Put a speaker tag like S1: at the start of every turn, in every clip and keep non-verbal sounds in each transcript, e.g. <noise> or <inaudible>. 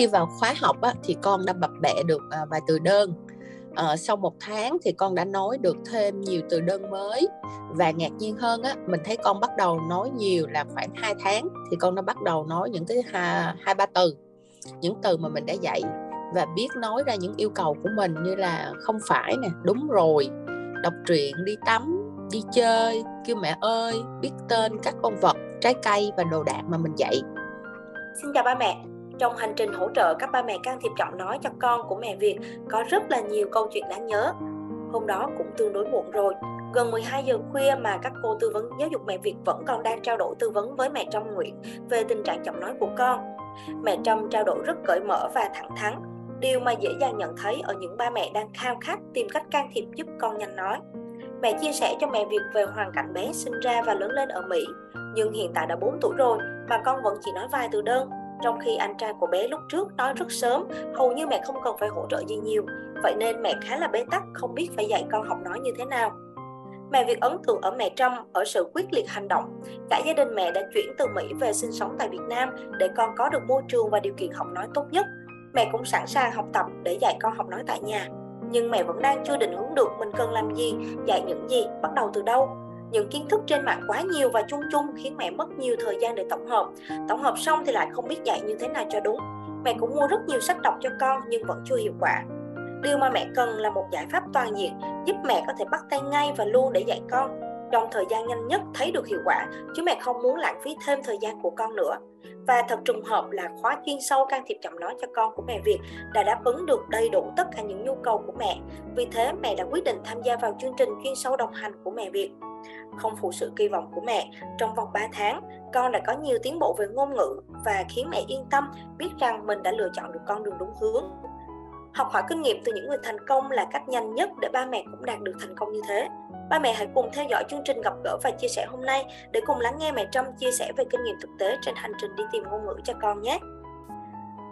S1: đi vào khóa học á, thì con đã bập bẹ được à, vài từ đơn. À, sau một tháng thì con đã nói được thêm nhiều từ đơn mới. Và ngạc nhiên hơn á mình thấy con bắt đầu nói nhiều là khoảng 2 tháng thì con đã bắt đầu nói những cái hai, hai ba từ những từ mà mình đã dạy. Và biết nói ra những yêu cầu của mình như là không phải nè đúng rồi đọc truyện đi tắm đi chơi kêu mẹ ơi biết tên các con vật trái cây và đồ đạc mà mình dạy.
S2: Xin chào ba mẹ trong hành trình hỗ trợ các ba mẹ can thiệp giọng nói cho con của mẹ Việt có rất là nhiều câu chuyện đáng nhớ. Hôm đó cũng tương đối muộn rồi, gần 12 giờ khuya mà các cô tư vấn giáo dục mẹ Việt vẫn còn đang trao đổi tư vấn với mẹ Trâm Nguyễn về tình trạng giọng nói của con. Mẹ Trâm trao đổi rất cởi mở và thẳng thắn, điều mà dễ dàng nhận thấy ở những ba mẹ đang khao khát tìm cách can thiệp giúp con nhanh nói. Mẹ chia sẻ cho mẹ Việt về hoàn cảnh bé sinh ra và lớn lên ở Mỹ, nhưng hiện tại đã 4 tuổi rồi mà con vẫn chỉ nói vài từ đơn trong khi anh trai của bé lúc trước nói rất sớm, hầu như mẹ không cần phải hỗ trợ gì nhiều. Vậy nên mẹ khá là bế tắc, không biết phải dạy con học nói như thế nào. Mẹ Việt ấn tượng ở mẹ Trâm ở sự quyết liệt hành động. Cả gia đình mẹ đã chuyển từ Mỹ về sinh sống tại Việt Nam để con có được môi trường và điều kiện học nói tốt nhất. Mẹ cũng sẵn sàng học tập để dạy con học nói tại nhà. Nhưng mẹ vẫn đang chưa định hướng được mình cần làm gì, dạy những gì, bắt đầu từ đâu những kiến thức trên mạng quá nhiều và chung chung khiến mẹ mất nhiều thời gian để tổng hợp. Tổng hợp xong thì lại không biết dạy như thế nào cho đúng. Mẹ cũng mua rất nhiều sách đọc cho con nhưng vẫn chưa hiệu quả. Điều mà mẹ cần là một giải pháp toàn diện giúp mẹ có thể bắt tay ngay và luôn để dạy con trong thời gian nhanh nhất thấy được hiệu quả chứ mẹ không muốn lãng phí thêm thời gian của con nữa và thật trùng hợp là khóa chuyên sâu can thiệp chậm nói cho con của mẹ Việt đã đáp ứng được đầy đủ tất cả những nhu cầu của mẹ vì thế mẹ đã quyết định tham gia vào chương trình chuyên sâu đồng hành của mẹ Việt không phụ sự kỳ vọng của mẹ. Trong vòng 3 tháng, con đã có nhiều tiến bộ về ngôn ngữ và khiến mẹ yên tâm biết rằng mình đã lựa chọn được con đường đúng hướng. Học hỏi kinh nghiệm từ những người thành công là cách nhanh nhất để ba mẹ cũng đạt được thành công như thế. Ba mẹ hãy cùng theo dõi chương trình gặp gỡ và chia sẻ hôm nay để cùng lắng nghe mẹ Trâm chia sẻ về kinh nghiệm thực tế trên hành trình đi tìm ngôn ngữ cho con nhé.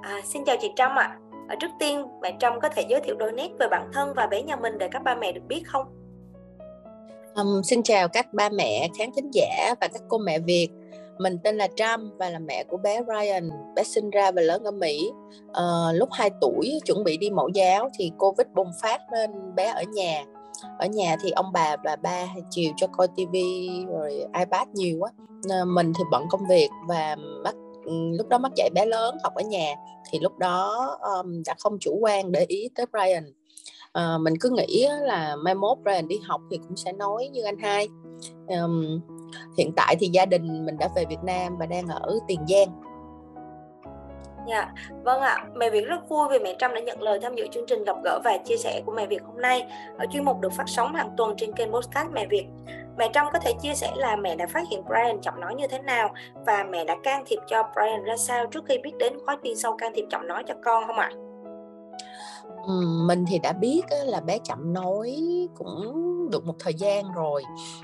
S2: À, xin chào chị Trâm ạ. À. Trước tiên, mẹ Trâm có thể giới thiệu đôi nét về bản thân và bé nhà mình để các ba mẹ được biết không?
S1: Um, xin chào các ba mẹ, khán thính giả và các cô mẹ Việt. Mình tên là Trâm và là mẹ của bé Ryan. Bé sinh ra và lớn ở Mỹ. À, lúc 2 tuổi chuẩn bị đi mẫu giáo thì Covid bùng phát nên bé ở nhà. Ở nhà thì ông bà và ba chiều cho coi tivi rồi iPad nhiều quá. Ờ, mình thì bận công việc và bắt ừ, lúc đó mắc dạy bé lớn học ở nhà thì lúc đó um, đã không chủ quan để ý tới Brian à, ờ, mình cứ nghĩ là mai mốt Ryan đi học thì cũng sẽ nói như anh hai um, hiện tại thì gia đình mình đã về Việt Nam và đang ở Tiền Giang
S2: Dạ, vâng ạ. Mẹ Việt rất vui vì mẹ Trâm đã nhận lời tham dự chương trình gặp gỡ và chia sẻ của mẹ Việt hôm nay ở chuyên mục được phát sóng hàng tuần trên kênh Podcast Mẹ Việt. Mẹ Trâm có thể chia sẻ là mẹ đã phát hiện Brian giọng nói như thế nào và mẹ đã can thiệp cho Brian ra sao trước khi biết đến khóa chuyên sâu can thiệp giọng nói cho con không ạ?
S1: mình thì đã biết là bé chậm nói cũng được một thời gian rồi.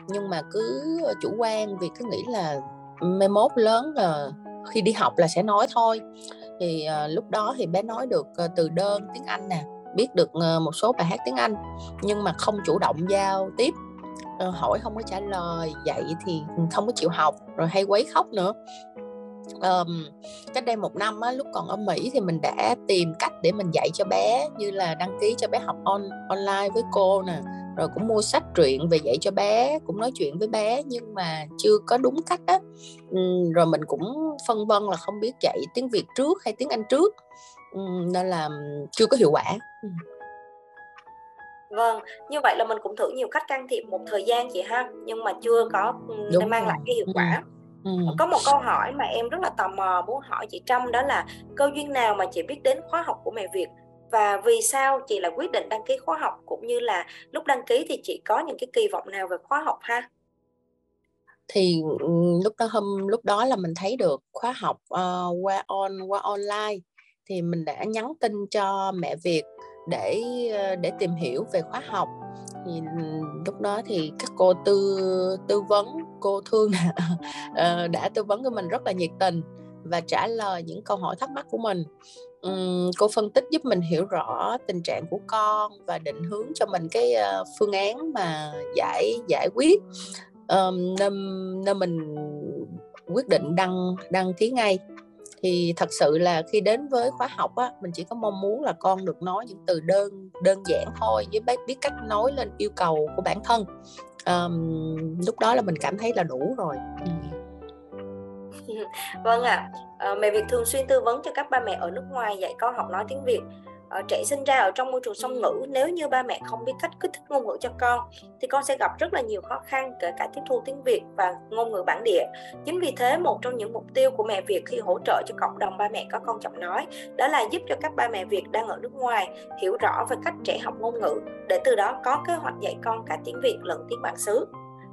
S1: Nhưng mà cứ chủ quan vì cứ nghĩ là mai mốt lớn là khi đi học là sẽ nói thôi. Thì uh, lúc đó thì bé nói được uh, từ đơn tiếng Anh nè biết được uh, một số bài hát tiếng Anh nhưng mà không chủ động giao tiếp. Uh, hỏi không có trả lời dạy thì không có chịu học rồi hay quấy khóc nữa. Um, cách đây một năm á, lúc còn ở Mỹ thì mình đã tìm cách để mình dạy cho bé như là đăng ký cho bé học on online với cô nè rồi cũng mua sách truyện về dạy cho bé cũng nói chuyện với bé nhưng mà chưa có đúng cách á. Rồi mình cũng phân vân là không biết dạy tiếng Việt trước hay tiếng Anh trước. Nên là chưa có hiệu quả.
S2: Vâng, như vậy là mình cũng thử nhiều cách can thiệp một thời gian chị ha, nhưng mà chưa có Đúng mang rồi. lại cái hiệu quả. Ừ Ừ. Có một câu hỏi mà em rất là tò mò muốn hỏi chị Trâm đó là cơ duyên nào mà chị biết đến khóa học của mẹ Việt và vì sao chị lại quyết định đăng ký khóa học cũng như là lúc đăng ký thì chị có những cái kỳ vọng nào về khóa học ha?
S1: Thì lúc đó hôm lúc đó là mình thấy được khóa học uh, qua on qua online. Thì mình đã nhắn tin cho mẹ Việt để ờ, để tìm hiểu về khóa học. Thì lúc đó thì các cô tư tư vấn cô thương <laughs> ờ, đã tư vấn cho mình rất là nhiệt tình và trả lời những câu hỏi thắc mắc của mình. Um, cô phân tích giúp mình hiểu rõ tình trạng của con và định hướng cho mình cái uh, phương án mà giải giải quyết. Um, nên nên mình quyết định đăng đăng ký ngay. Thì thật sự là khi đến với khóa học á mình chỉ có mong muốn là con được nói những từ đơn đơn giản thôi với biết cách nói lên yêu cầu của bản thân. Um, lúc đó là mình cảm thấy là đủ rồi. <laughs>
S2: vâng ạ. À, mẹ Việt thường xuyên tư vấn cho các ba mẹ ở nước ngoài dạy con học nói tiếng Việt. À, trẻ sinh ra ở trong môi trường song ngữ nếu như ba mẹ không biết cách kích thích ngôn ngữ cho con thì con sẽ gặp rất là nhiều khó khăn kể cả tiếp thu tiếng Việt và ngôn ngữ bản địa. Chính vì thế một trong những mục tiêu của mẹ Việt khi hỗ trợ cho cộng đồng ba mẹ có con chậm nói đó là giúp cho các ba mẹ Việt đang ở nước ngoài hiểu rõ về cách trẻ học ngôn ngữ để từ đó có kế hoạch dạy con cả tiếng Việt lẫn tiếng bản xứ.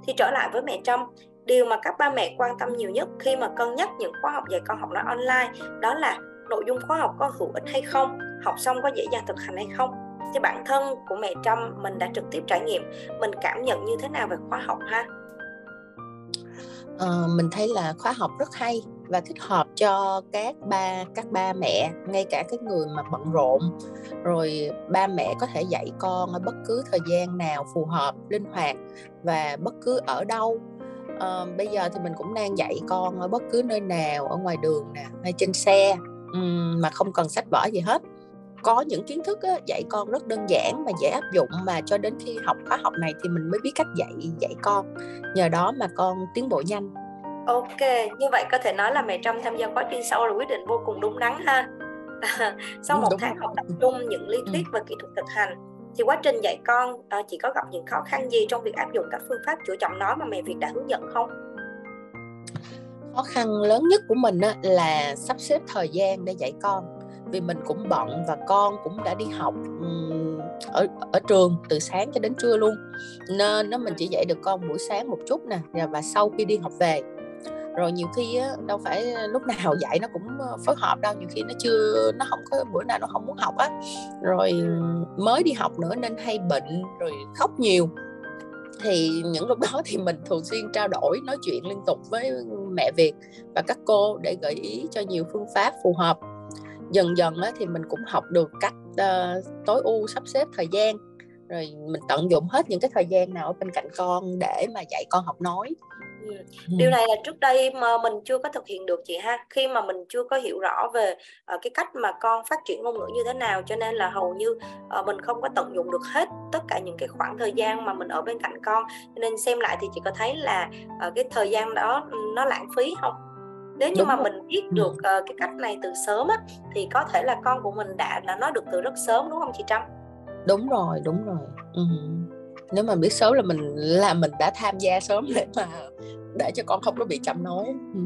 S2: Thì trở lại với mẹ Trâm điều mà các ba mẹ quan tâm nhiều nhất khi mà cân nhắc những khóa học dạy con học nói online đó là nội dung khóa học có hữu ích hay không học xong có dễ dàng thực hành hay không. Thì bản thân của mẹ Trâm mình đã trực tiếp trải nghiệm mình cảm nhận như thế nào về khóa học ha?
S1: À, mình thấy là khóa học rất hay và thích hợp cho các ba các ba mẹ ngay cả cái người mà bận rộn. Rồi ba mẹ có thể dạy con ở bất cứ thời gian nào phù hợp linh hoạt và bất cứ ở đâu à, bây giờ thì mình cũng đang dạy con ở bất cứ nơi nào ở ngoài đường nè hay trên xe mà không cần sách vở gì hết. Có những kiến thức á, dạy con rất đơn giản và dễ áp dụng mà cho đến khi học khóa học này thì mình mới biết cách dạy dạy con. Nhờ đó mà con tiến bộ nhanh.
S2: Ok như vậy có thể nói là mẹ trâm tham gia khóa chuyên sâu là quyết định vô cùng đúng đắn ha. <laughs> Sau một tháng học tập trung những lý thuyết và kỹ thuật thực hành thì quá trình dạy con uh, chị có gặp những khó khăn gì trong việc áp dụng các phương pháp chữa trọng nói mà mẹ Việt đã hướng dẫn không?
S1: khó khăn lớn nhất của mình á, là sắp xếp thời gian để dạy con. Vì mình cũng bận và con cũng đã đi học ở ở trường từ sáng cho đến trưa luôn. Nên nó mình chỉ dạy được con buổi sáng một chút nè và sau khi đi học về rồi nhiều khi á, đâu phải lúc nào dạy nó cũng phối hợp đâu nhiều khi nó chưa nó không có bữa nào nó không muốn học á. Rồi mới đi học nữa nên hay bệnh rồi khóc nhiều. Thì những lúc <laughs> đó thì mình thường xuyên trao đổi nói chuyện liên tục với mẹ Việt và các cô để gợi ý cho nhiều phương pháp phù hợp. Dần dần á, thì mình cũng học được cách uh, tối ưu sắp xếp thời gian. Rồi mình tận dụng hết những cái thời gian nào ở bên cạnh con để mà dạy con học nói.
S2: Ừ. Điều này là trước đây mà mình chưa có thực hiện được chị ha khi mà mình chưa có hiểu rõ về uh, cái cách mà con phát triển ngôn ngữ như thế nào cho nên là hầu như uh, mình không có tận dụng được hết tất cả những cái khoảng thời gian mà mình ở bên cạnh con cho nên xem lại thì chị có thấy là uh, cái thời gian đó nó lãng phí không nếu như Đúng mà rồi. mình biết được uh, cái cách này từ sớm á thì có thể là con của mình đã đã nói được từ rất sớm đúng không chị Trâm?
S1: Đúng rồi, đúng rồi. Ừ nếu mà biết sớm là mình là mình đã tham gia sớm để mà để cho con không có bị chậm nói. Ừ.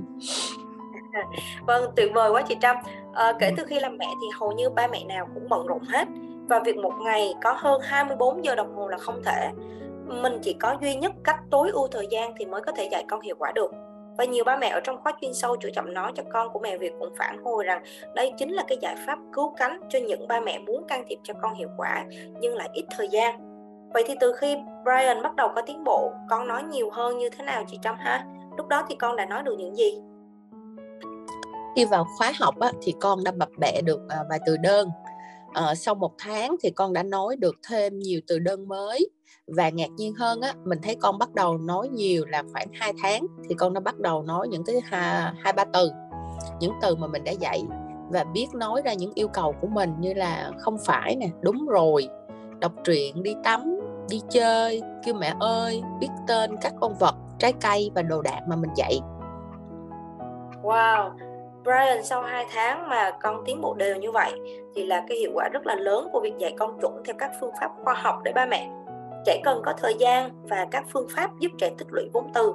S1: <laughs>
S2: vâng tuyệt vời quá chị Trâm. À, kể từ khi làm mẹ thì hầu như ba mẹ nào cũng bận rộn hết. Và việc một ngày có hơn 24 giờ đồng hồ là không thể. Mình chỉ có duy nhất cách tối ưu thời gian thì mới có thể dạy con hiệu quả được. Và nhiều ba mẹ ở trong khóa chuyên sâu chữa chậm nói cho con của mẹ Việt cũng phản hồi rằng đây chính là cái giải pháp cứu cánh cho những ba mẹ muốn can thiệp cho con hiệu quả nhưng lại ít thời gian Vậy thì từ khi Brian bắt đầu có tiến bộ, con nói nhiều hơn như thế nào chị Trâm ha? Lúc đó thì con đã nói được những gì?
S1: Khi vào khóa học á, thì con đã bập bẹ được à, vài từ đơn. À, sau một tháng thì con đã nói được thêm nhiều từ đơn mới và ngạc nhiên hơn á mình thấy con bắt đầu nói nhiều là khoảng 2 tháng thì con đã bắt đầu nói những cái hai hai ba từ những từ mà mình đã dạy và biết nói ra những yêu cầu của mình như là không phải nè đúng rồi đọc truyện đi tắm đi chơi, kêu mẹ ơi, biết tên các con vật, trái cây và đồ đạc mà mình dạy.
S2: Wow, Brian, sau 2 tháng mà con tiến bộ đều như vậy, thì là cái hiệu quả rất là lớn của việc dạy con chuẩn theo các phương pháp khoa học để ba mẹ trẻ cần có thời gian và các phương pháp giúp trẻ tích lũy vốn từ.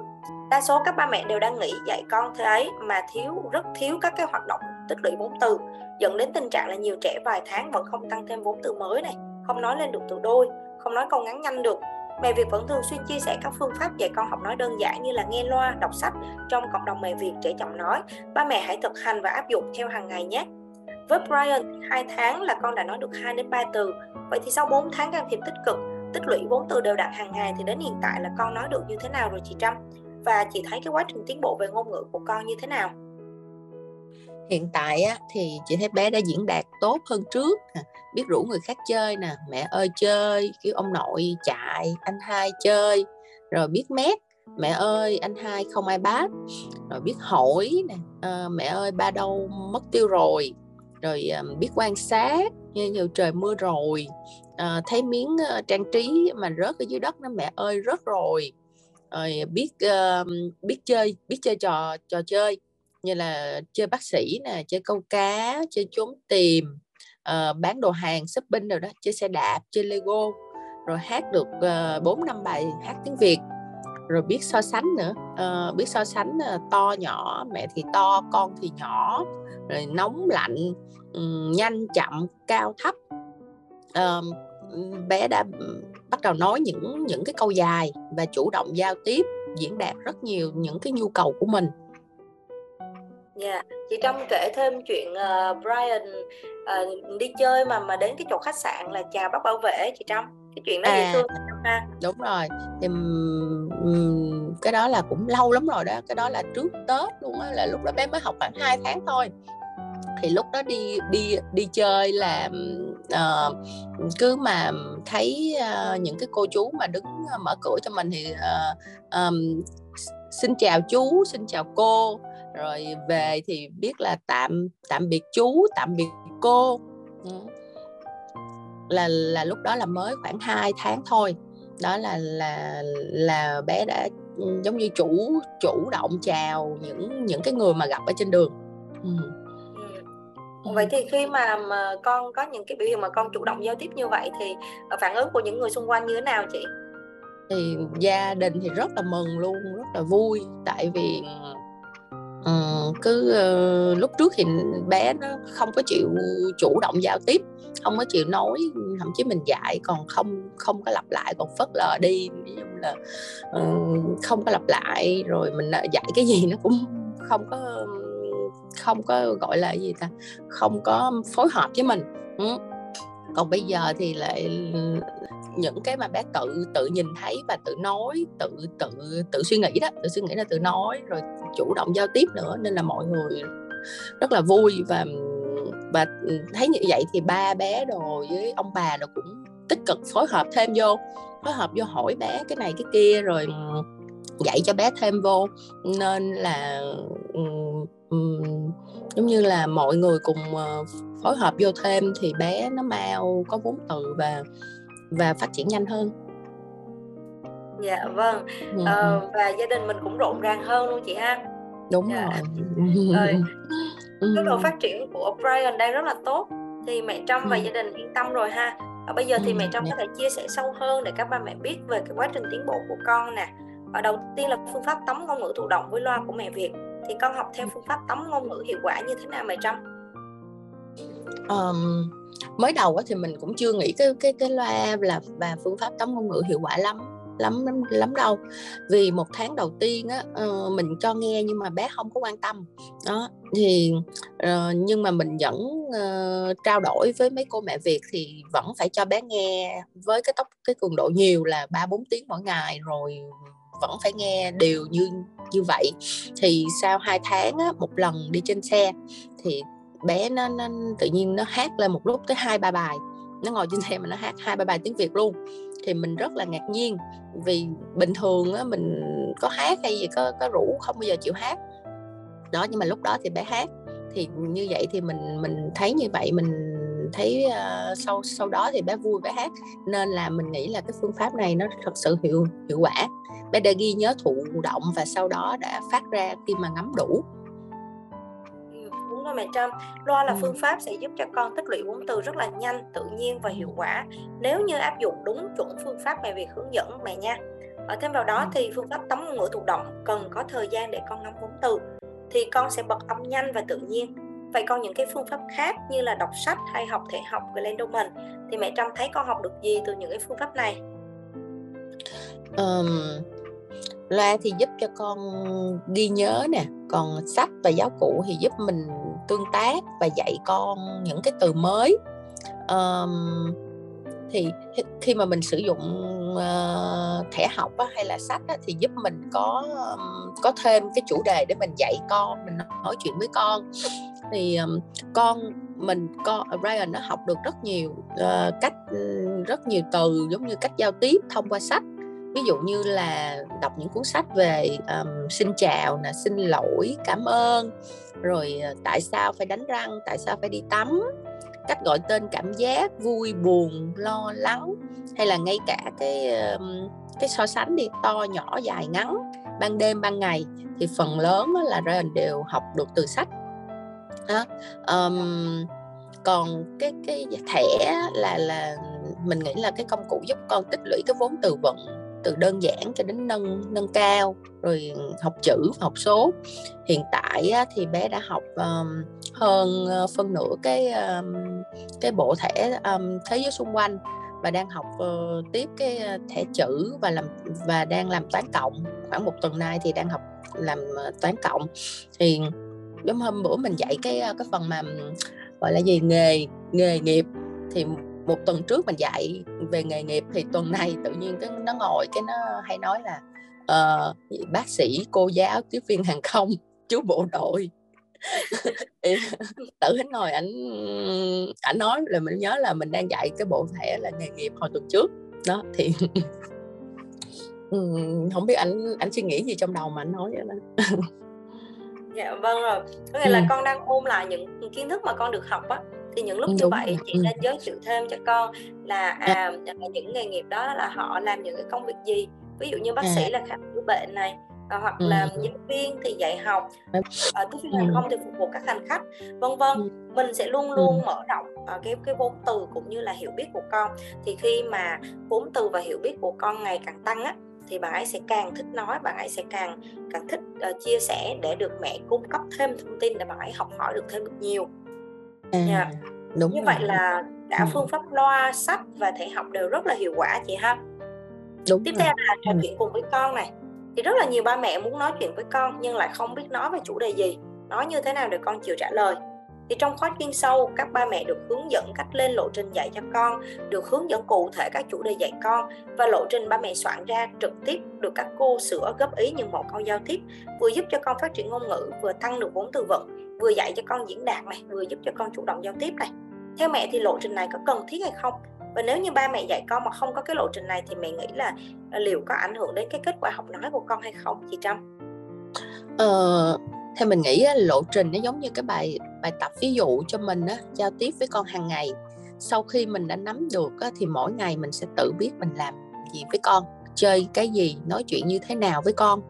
S2: Đa số các ba mẹ đều đang nghĩ dạy con thế ấy mà thiếu, rất thiếu các cái hoạt động tích lũy vốn từ, dẫn đến tình trạng là nhiều trẻ vài tháng vẫn không tăng thêm vốn từ mới này, không nói lên được từ đôi không nói câu ngắn nhanh được Mẹ Việt vẫn thường xuyên chia sẻ các phương pháp dạy con học nói đơn giản như là nghe loa, đọc sách trong cộng đồng mẹ Việt trẻ chậm nói. Ba mẹ hãy thực hành và áp dụng theo hàng ngày nhé. Với Brian, 2 tháng là con đã nói được 2 đến 3 từ. Vậy thì sau 4 tháng can thiệp tích cực, tích lũy vốn từ đều đặn hàng ngày thì đến hiện tại là con nói được như thế nào rồi chị Trâm? Và chị thấy cái quá trình tiến bộ về ngôn ngữ của con như thế nào?
S1: Hiện tại á, thì chị thấy bé đã diễn đạt tốt hơn trước biết rủ người khác chơi nè mẹ ơi chơi! Kêu ông nội chạy anh hai chơi! Rồi biết mét mẹ ơi anh hai không ai bắt rồi biết hỏi nè à, mẹ ơi ba đâu mất tiêu rồi? Rồi à, biết quan sát như nhiều trời mưa rồi. À, thấy miếng uh, trang trí mà rớt ở dưới đất nó mẹ ơi rớt rồi! Rồi biết uh, biết chơi biết chơi trò trò chơi như là chơi bác sĩ nè chơi câu cá chơi trốn tìm uh, bán đồ hàng shopping rồi đó chơi xe đạp chơi lego rồi hát được ờ, bốn uh, năm bài hát tiếng việt rồi biết so sánh nữa. Uh, biết so sánh uh, to nhỏ mẹ thì to con thì nhỏ rồi nóng lạnh um, nhanh chậm cao thấp. Uh, bé đã bắt đầu nói những những cái câu dài và chủ động giao tiếp diễn đạt rất nhiều những cái nhu cầu của mình.
S2: Dạ, yeah. chị Trâm kể thêm chuyện uh, Brian uh, đi chơi mà mà đến cái chỗ khách sạn là chào bác bảo vệ chị Trâm. Cái chuyện đó à, dễ thương
S1: ha. Đúng rồi. Thì um, cái đó là cũng lâu lắm rồi đó, cái đó là trước Tết luôn á là lúc đó bé mới học khoảng 2 tháng thôi. Thì lúc đó đi đi đi chơi là uh, cứ mà thấy uh, những cái cô chú mà đứng mở cửa cho mình thì uh, um, xin chào chú, xin chào cô rồi về thì biết là tạm tạm biệt chú tạm biệt cô ừ. là là lúc đó là mới khoảng 2 tháng thôi đó là là là bé đã ừ, giống như chủ chủ động chào những những cái người mà gặp ở trên đường ừ.
S2: ừ. vậy thì khi mà, mà con có những cái biểu hiện mà con chủ động giao tiếp như vậy thì ờ, phản ứng của những người xung quanh như thế nào chị
S1: thì gia đình thì rất là mừng luôn rất là vui tại vì Ờ, cứ uh, lúc trước thì bé nó không có chịu chủ động giao tiếp không có chịu nói thậm chí mình dạy còn không không có lặp lại còn phớt lờ đi ví dụ là uh, không có lặp lại rồi mình dạy cái gì nó cũng không có không có gọi là gì ta không có phối hợp với mình ừ. còn bây giờ thì lại những cái mà bé tự tự nhìn thấy và tự nói tự tự tự suy nghĩ đó tự suy nghĩ là tự nói rồi chủ động giao tiếp nữa nên là mọi người rất là vui và và ừ, thấy như vậy thì ba bé đồ với ông bà đồ cũng tích cực phối hợp thêm vô phối hợp vô hỏi bé cái này cái kia rồi ừ, dạy cho bé thêm vô. Nên là um, giống như là mọi người cùng uh, phối hợp vô thêm thì bé nó mau có vốn từ và và phát triển nhanh hơn
S2: dạ vâng. Ờ, và gia đình mình cũng rộn ràng hơn luôn chị ha.
S1: Đúng dạ.
S2: rồi. <laughs> Tốc độ phát triển của Brian đang rất là tốt thì mẹ Trâm và gia đình yên tâm rồi ha. Và bây giờ thì mẹ Trâm có thể chia sẻ sâu hơn để các ba mẹ biết về cái quá trình tiến bộ của con nè. Và đầu tiên là phương pháp tống ngôn ngữ thụ động với loa của mẹ Việt. Thì con học theo phương pháp tống ngôn ngữ hiệu quả như thế nào mẹ Trâm?
S1: Um, mới đầu thì mình cũng chưa nghĩ cái cái cái loa là và phương pháp tống ngôn ngữ hiệu quả lắm lắm lắm, lắm đâu. Vì một tháng đầu tiên á uh, mình cho nghe nhưng mà bé không có quan tâm. Đó thì uh, nhưng mà mình vẫn uh, trao đổi với mấy cô mẹ Việt thì vẫn phải cho bé nghe với cái tốc cái cường độ nhiều là ba bốn tiếng mỗi ngày rồi vẫn phải nghe đều như như vậy. Thì sau hai tháng á, một lần đi trên xe thì bé nó, nó tự nhiên nó hát lên một lúc tới hai ba bài. Nó ngồi trên xe mà nó hát hai ba bài tiếng việt luôn thì mình rất là ngạc nhiên. Vì bình thường á, mình có hát hay gì có có rủ không bao giờ chịu hát. Đó nhưng mà lúc đó thì bé hát. Thì như vậy thì mình mình thấy như vậy mình thấy uh, sau sau đó thì bé vui bé hát. Nên là mình nghĩ là cái phương pháp này nó thật sự hiệu hiệu quả. Bé đã ghi nhớ thụ động và sau đó đã phát ra khi mà ngắm đủ
S2: đúng mẹ Trâm loa là phương pháp sẽ giúp cho con tích lũy vốn từ rất là nhanh tự nhiên và hiệu quả. Nếu như áp dụng đúng chuẩn phương pháp mẹ Việt hướng dẫn mẹ nha. Ở thêm vào đó thì phương pháp tắm ngôn ngữ thụ động cần có thời gian để con ngắm vốn từ thì con sẽ bật âm nhanh và tự nhiên. Vậy còn những cái phương pháp khác như là đọc sách hay học thể học Glendoman thì mẹ Trâm thấy con học được gì từ những cái phương pháp này?
S1: Um, loa thì giúp cho con ghi nhớ nè còn sách và giáo cụ thì giúp mình tương tác và dạy con những cái từ mới. Um, thì khi mà mình sử dụng uh, thẻ học á, hay là sách á, thì giúp mình có um, có thêm cái chủ đề để mình dạy con mình nói chuyện với con. Thì um, con mình con Ryan nó học được rất nhiều uh, cách ừ, rất nhiều từ giống như cách giao tiếp thông qua sách. Ví dụ như là đọc những cuốn sách về um, xin chào nè xin lỗi cảm ơn rồi ờ, tại sao phải đánh răng tại sao phải đi tắm? Cách gọi tên cảm giác vui buồn lo lắng hay là ngay cả cái cái so sánh đi to nhỏ dài ngắn ban đêm ban ngày thì phần lớn là Ryan đều học được từ sách. À, Um, còn cái cái thẻ là là mình nghĩ là cái công cụ giúp con tích lũy cái vốn từ vựng từ đơn giản cho đến nâng nâng cao rồi học chữ học số. Hiện tại á, thì bé đã học um, hơn phân nửa cái um, cái bộ thẻ um, thế giới xung quanh và đang học uh, tiếp cái thẻ chữ và làm và đang làm toán cộng. Khoảng một tuần nay thì đang học làm ờ, toán cộng. Thì giống hôm bữa mình dạy cái cái phần mà gọi là gì nghề nghề nghiệp thì một tuần trước mình dạy về nghề nghiệp thì tuần này tự nhiên cái nó ngồi cái nó hay nói là uh, bác sĩ cô giáo tiếp viên hàng không chú bộ đội. <laughs> Tự hết ngồi ảnh ảnh nói là mình nhớ là mình đang dạy cái bộ thẻ là nghề nghiệp hồi tuần trước. Đó thì <laughs> không biết ảnh ảnh suy nghĩ gì trong đầu mà anh nói vậy đó. <laughs>
S2: Dạ vâng rồi. Có nghĩa ừ. là con đang ôn lại những kiến thức mà con được học á thì những lúc như vậy chị nên giới thiệu thêm cho con là à, à những nghề nghiệp đó là họ làm những cái công việc gì. Ví dụ như bác à. sĩ là khám chữa bệnh này à, hoặc ừ. là giáo viên thì dạy học à, tiếp viên hàng không thì phục vụ các hành khách vân vân. Mình sẽ luôn luôn ừ. mở rộng uh, cái cái vốn từ cũng như là hiểu biết của con. Thì khi mà vốn từ và hiểu biết của con ngày càng tăng á thì bạn ấy sẽ càng thích nói bạn ấy sẽ càng càng thích uh, chia sẻ để được mẹ cung cấp thêm thông tin để bạn ấy học hỏi được thêm được nhiều à, yeah. đúng như rồi. vậy là cả ừ. phương pháp loa sách và thể học đều rất là hiệu quả chị ha đúng tiếp rồi. theo là trò ừ. chuyện cùng với con này thì rất là nhiều ba mẹ muốn nói chuyện với con nhưng lại không biết nói về chủ đề gì nói như thế nào để con chịu trả lời thì trong khóa chuyên sâu các ba mẹ được hướng dẫn cách lên lộ trình dạy cho con được hướng dẫn cụ thể các chủ đề dạy con và lộ trình ba mẹ soạn ra trực tiếp được các cô sửa góp ý những mẫu câu giao tiếp vừa giúp cho con phát triển ngôn ngữ vừa tăng được vốn từ vựng vừa dạy cho con diễn đạt này vừa giúp cho con chủ động giao tiếp này theo mẹ thì lộ trình này có cần thiết hay không và nếu như ba mẹ dạy con mà không có cái lộ trình này thì mẹ nghĩ là liệu có ảnh hưởng đến cái kết quả học nói của con hay không chị Trâm?
S1: Ờ, theo mình nghĩ lộ trình nó giống như cái bài bài tập ví dụ cho mình á, giao tiếp với con hàng ngày. Sau khi mình đã nắm được á, thì mỗi ngày mình sẽ tự biết mình làm gì với con chơi cái gì nói chuyện như thế nào với con.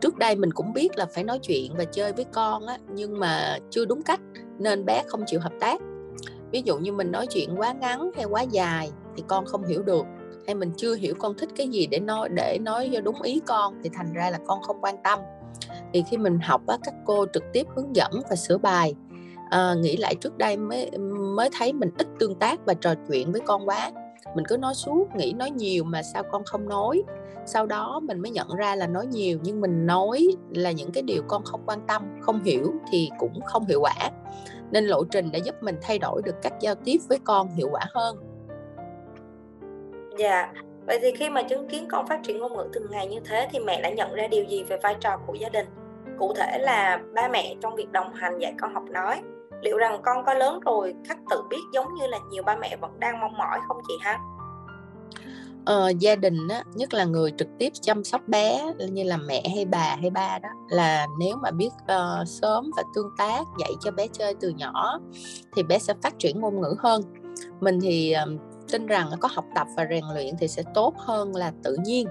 S1: Trước đây mình cũng biết là phải nói chuyện và chơi với con á nhưng mà chưa đúng cách nên bé không chịu hợp tác. Ví dụ như mình nói chuyện quá ngắn hay quá dài thì con không hiểu được hay mình chưa hiểu con thích cái gì để nói để nói cho đúng ý con thì thành ra là con không quan tâm. Thì khi mình học á, các cô trực tiếp hướng dẫn và sửa bài à, nghĩ lại trước đây mới mới thấy mình ít tương tác và trò chuyện với con quá. Mình cứ nói suốt nghĩ nói nhiều mà sao con không nói? Sau đó mình mới nhận ra là nói nhiều nhưng mình nói là những cái điều con không quan tâm không hiểu thì cũng không hiệu quả. Nên lộ trình đã giúp mình thay đổi được cách giao tiếp với con hiệu quả hơn.
S2: Dạ vậy thì khi mà chứng kiến con phát triển ngôn ngữ từng ngày như thế thì mẹ đã nhận ra điều gì về vai trò của gia đình? Cụ thể là ba mẹ trong việc đồng hành dạy con học nói liệu rằng con có lớn rồi khắc tự biết giống như là nhiều ba mẹ vẫn đang mong mỏi không chị ha?
S1: Ờ, gia đình á, nhất là người trực tiếp chăm sóc bé như là mẹ hay bà hay ba đó là nếu mà biết uh, sớm và tương tác dạy cho bé chơi từ nhỏ thì bé sẽ phát triển ngôn ngữ hơn. Mình thì uh, tin rằng có học tập và rèn luyện thì sẽ tốt hơn là tự nhiên.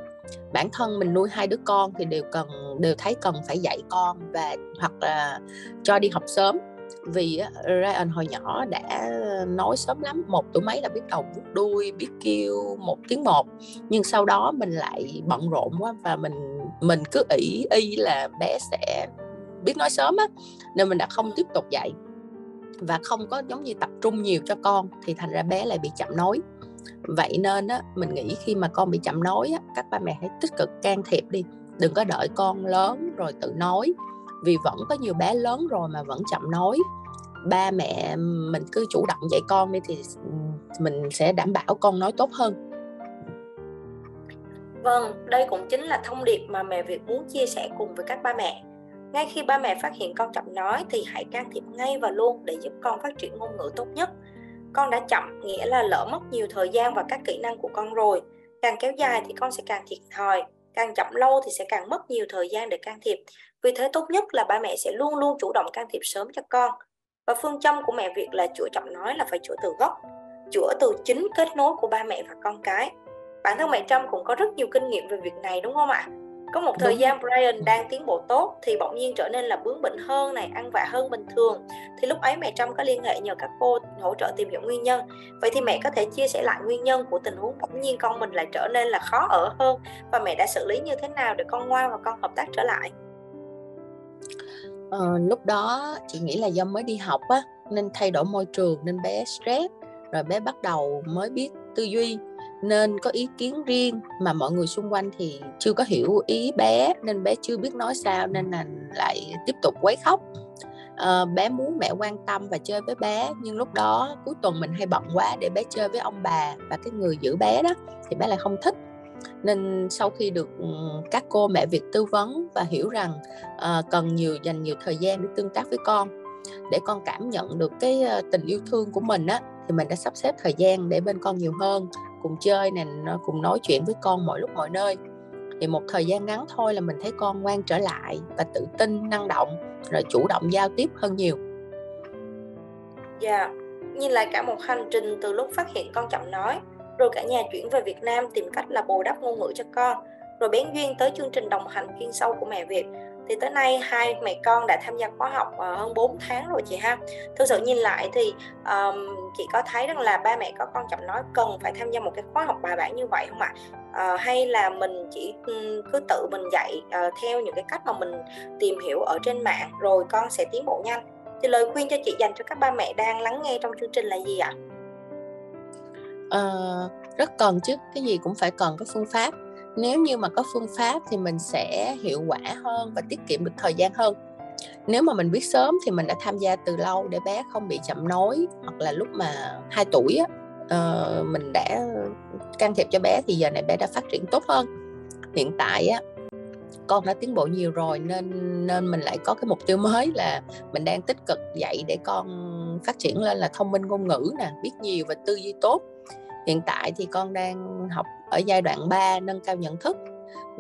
S1: Bản thân mình nuôi hai đứa con thì đều cần đều thấy cần phải dạy con và hoặc là cho đi học sớm vì Ryan hồi nhỏ đã nói sớm lắm, một tuổi mấy là biết đầu, biết đuôi, biết kêu, một tiếng một. Nhưng sau đó mình lại bận rộn quá và mình mình cứ ỷ y là bé sẽ biết nói sớm á, nên mình đã không tiếp tục dạy và không có giống như tập trung nhiều cho con, thì thành ra bé lại bị chậm nói. Vậy nên á, mình nghĩ khi mà con bị chậm nói á, các ba mẹ hãy tích cực can thiệp đi, đừng có đợi con lớn rồi tự nói vì vẫn có nhiều bé lớn rồi mà vẫn chậm nói ba mẹ mình cứ chủ động dạy con đi thì mình sẽ đảm bảo con nói tốt hơn
S2: Vâng, đây cũng chính là thông điệp mà mẹ Việt muốn chia sẻ cùng với các ba mẹ. Ngay khi ba mẹ phát hiện con chậm nói thì hãy can thiệp ngay và luôn để giúp con phát triển ngôn ngữ tốt nhất. Con đã chậm nghĩa là lỡ mất nhiều thời gian và các kỹ năng của con rồi. càng kéo dài thì con sẽ càng thiệt thòi càng chậm lâu thì sẽ càng mất nhiều thời gian để can thiệp. Vì thế tốt nhất là ba mẹ sẽ luôn luôn chủ động can thiệp sớm cho con. Và phương châm của mẹ Việt là chữa chậm nói là phải chữa từ gốc, chữa từ chính kết nối của ba mẹ và con cái. Bản thân mẹ Trâm cũng có rất nhiều kinh nghiệm về việc này, đúng không ạ? Có một thời Đúng. gian Brian đang tiến bộ tốt thì bỗng nhiên trở nên là bướng bỉnh hơn này, ăn vạ hơn bình thường. Thì lúc ấy mẹ Trâm có liên hệ nhờ các cô hỗ trợ tìm hiểu nguyên nhân. Vậy thì mẹ có thể chia sẻ lại nguyên nhân của tình huống bỗng nhiên con mình lại trở nên là khó ở hơn và mẹ đã xử lý như thế nào để con ngoan và con hợp tác trở lại?
S1: Ờ, lúc đó chị nghĩ là do mới đi học á nên thay đổi môi trường nên bé stress rồi bé bắt đầu mới biết tư duy nên có ý kiến riêng mà mọi người xung quanh thì chưa có hiểu ý bé nên bé chưa biết nói sao nên là lại tiếp tục quấy khóc. À, bé muốn mẹ quan tâm và chơi với bé nhưng lúc đó cuối tuần mình hay bận quá để bé chơi với ông bà và cái người giữ bé đó thì bé lại không thích. Nên sau khi được ừ, các cô mẹ Việt tư vấn và hiểu rằng à, cần nhiều dành nhiều thời gian để tương tác với con để con cảm nhận được cái ờ, tình yêu thương của mình á thì mình đã sắp xếp thời gian để bên con nhiều hơn cùng chơi nè cùng nói chuyện với con mọi lúc mọi nơi thì một thời gian ngắn thôi là mình thấy con ngoan trở lại và tự tin, năng động, rồi chủ động giao tiếp hơn nhiều
S2: dạ yeah. nhìn lại cả một hành trình từ lúc phát hiện con chậm nói, rồi cả nhà chuyển về Việt Nam tìm cách là bù đắp ngôn ngữ cho con, rồi bén duyên tới chương trình đồng hành chuyên sâu của mẹ Việt thì tới nay hai mẹ con đã tham gia khóa học uh, hơn 4 tháng rồi chị ha. Thực sự nhìn lại thì um, chị có thấy rằng là ba mẹ có con chậm nói cần phải tham gia một cái khóa học bài bản như vậy không ạ? Uh, hay là mình chỉ cứ tự mình dạy uh, theo những cái cách mà mình tìm hiểu ở trên mạng rồi con sẽ tiến bộ nhanh? Thì lời khuyên cho chị dành cho các ba mẹ đang lắng nghe trong chương trình là gì ạ?
S1: Uh, rất cần chứ cái gì cũng phải cần có phương pháp nếu như mà có phương pháp thì mình sẽ hiệu quả hơn và tiết kiệm được thời gian hơn. Nếu mà mình biết sớm thì mình đã tham gia từ lâu để bé không bị chậm nói hoặc là lúc mà 2 tuổi á, uh, mình đã can thiệp cho bé thì giờ này bé đã phát triển tốt hơn. Hiện tại á con đã tiến bộ nhiều rồi nên nên mình lại có cái mục tiêu mới là mình đang tích cực dạy để con phát triển lên là thông minh ngôn ngữ nè biết nhiều và tư duy tốt hiện tại thì con đang học ở giai đoạn 3 nâng cao nhận thức.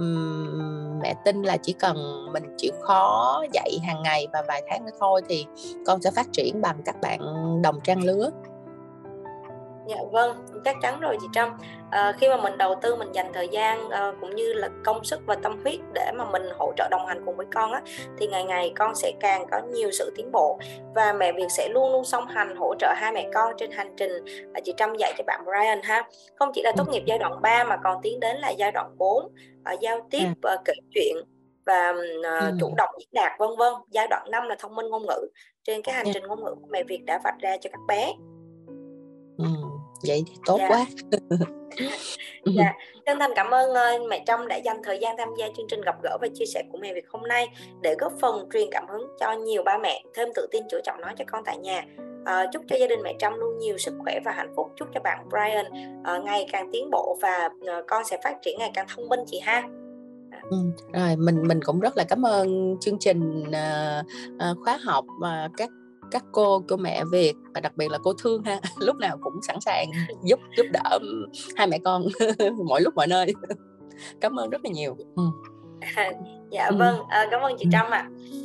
S1: Uhm, mẹ tin là chỉ cần mình chịu khó dạy hàng ngày và vài tháng nữa thôi thì con sẽ phát triển bằng các bạn đồng trang lứa.
S2: Dạ vâng, chắc chắn rồi chị Trâm. À, khi mà mình đầu tư mình dành thời gian à, cũng như là công sức và tâm huyết để mà mình hỗ trợ đồng hành cùng với con á thì ngày ngày con sẽ càng có nhiều sự tiến bộ và mẹ Việt sẽ luôn luôn song hành hỗ trợ hai mẹ con trên hành trình à, chị Trâm dạy cho bạn Brian ha. Không chỉ là tốt nghiệp giai đoạn 3 mà còn tiến đến là giai đoạn 4 à, giao tiếp à. kể chuyện và uh, chủ động diễn đạt vân vân giai đoạn 5 là thông minh ngôn ngữ trên cái hành trình ngôn ngữ của mẹ Việt đã vạch ra cho các bé
S1: ừ vậy thì tốt dạ. quá. <laughs>
S2: Dạ. Chân thành cảm ơn uh, mẹ Trâm đã dành thời gian tham gia chương trình gặp gỡ và chia sẻ của mẹ Việt hôm nay để góp phần truyền cảm hứng cho nhiều ba mẹ thêm tự tin chữa chậm nói cho con tại nhà. Uh, chúc cho gia đình mẹ Trâm luôn nhiều sức khỏe và hạnh phúc. Chúc cho bạn Brian uh, ngày càng tiến bộ và uh, con sẽ phát triển ngày càng thông minh chị ha.
S1: Ừ, rồi mình mình cũng rất là cảm ơn chương trình uh, uh, khóa học uh, các các cô cô mẹ Việt và đặc biệt là cô Thương ha <laughs> lúc nào cũng sẵn sàng <laughs> giúp giúp đỡ hai mẹ con <laughs> mọi lúc mọi nơi cảm ơn rất là nhiều ừ.
S2: dạ vâng à, cảm ơn chị Trâm ạ à.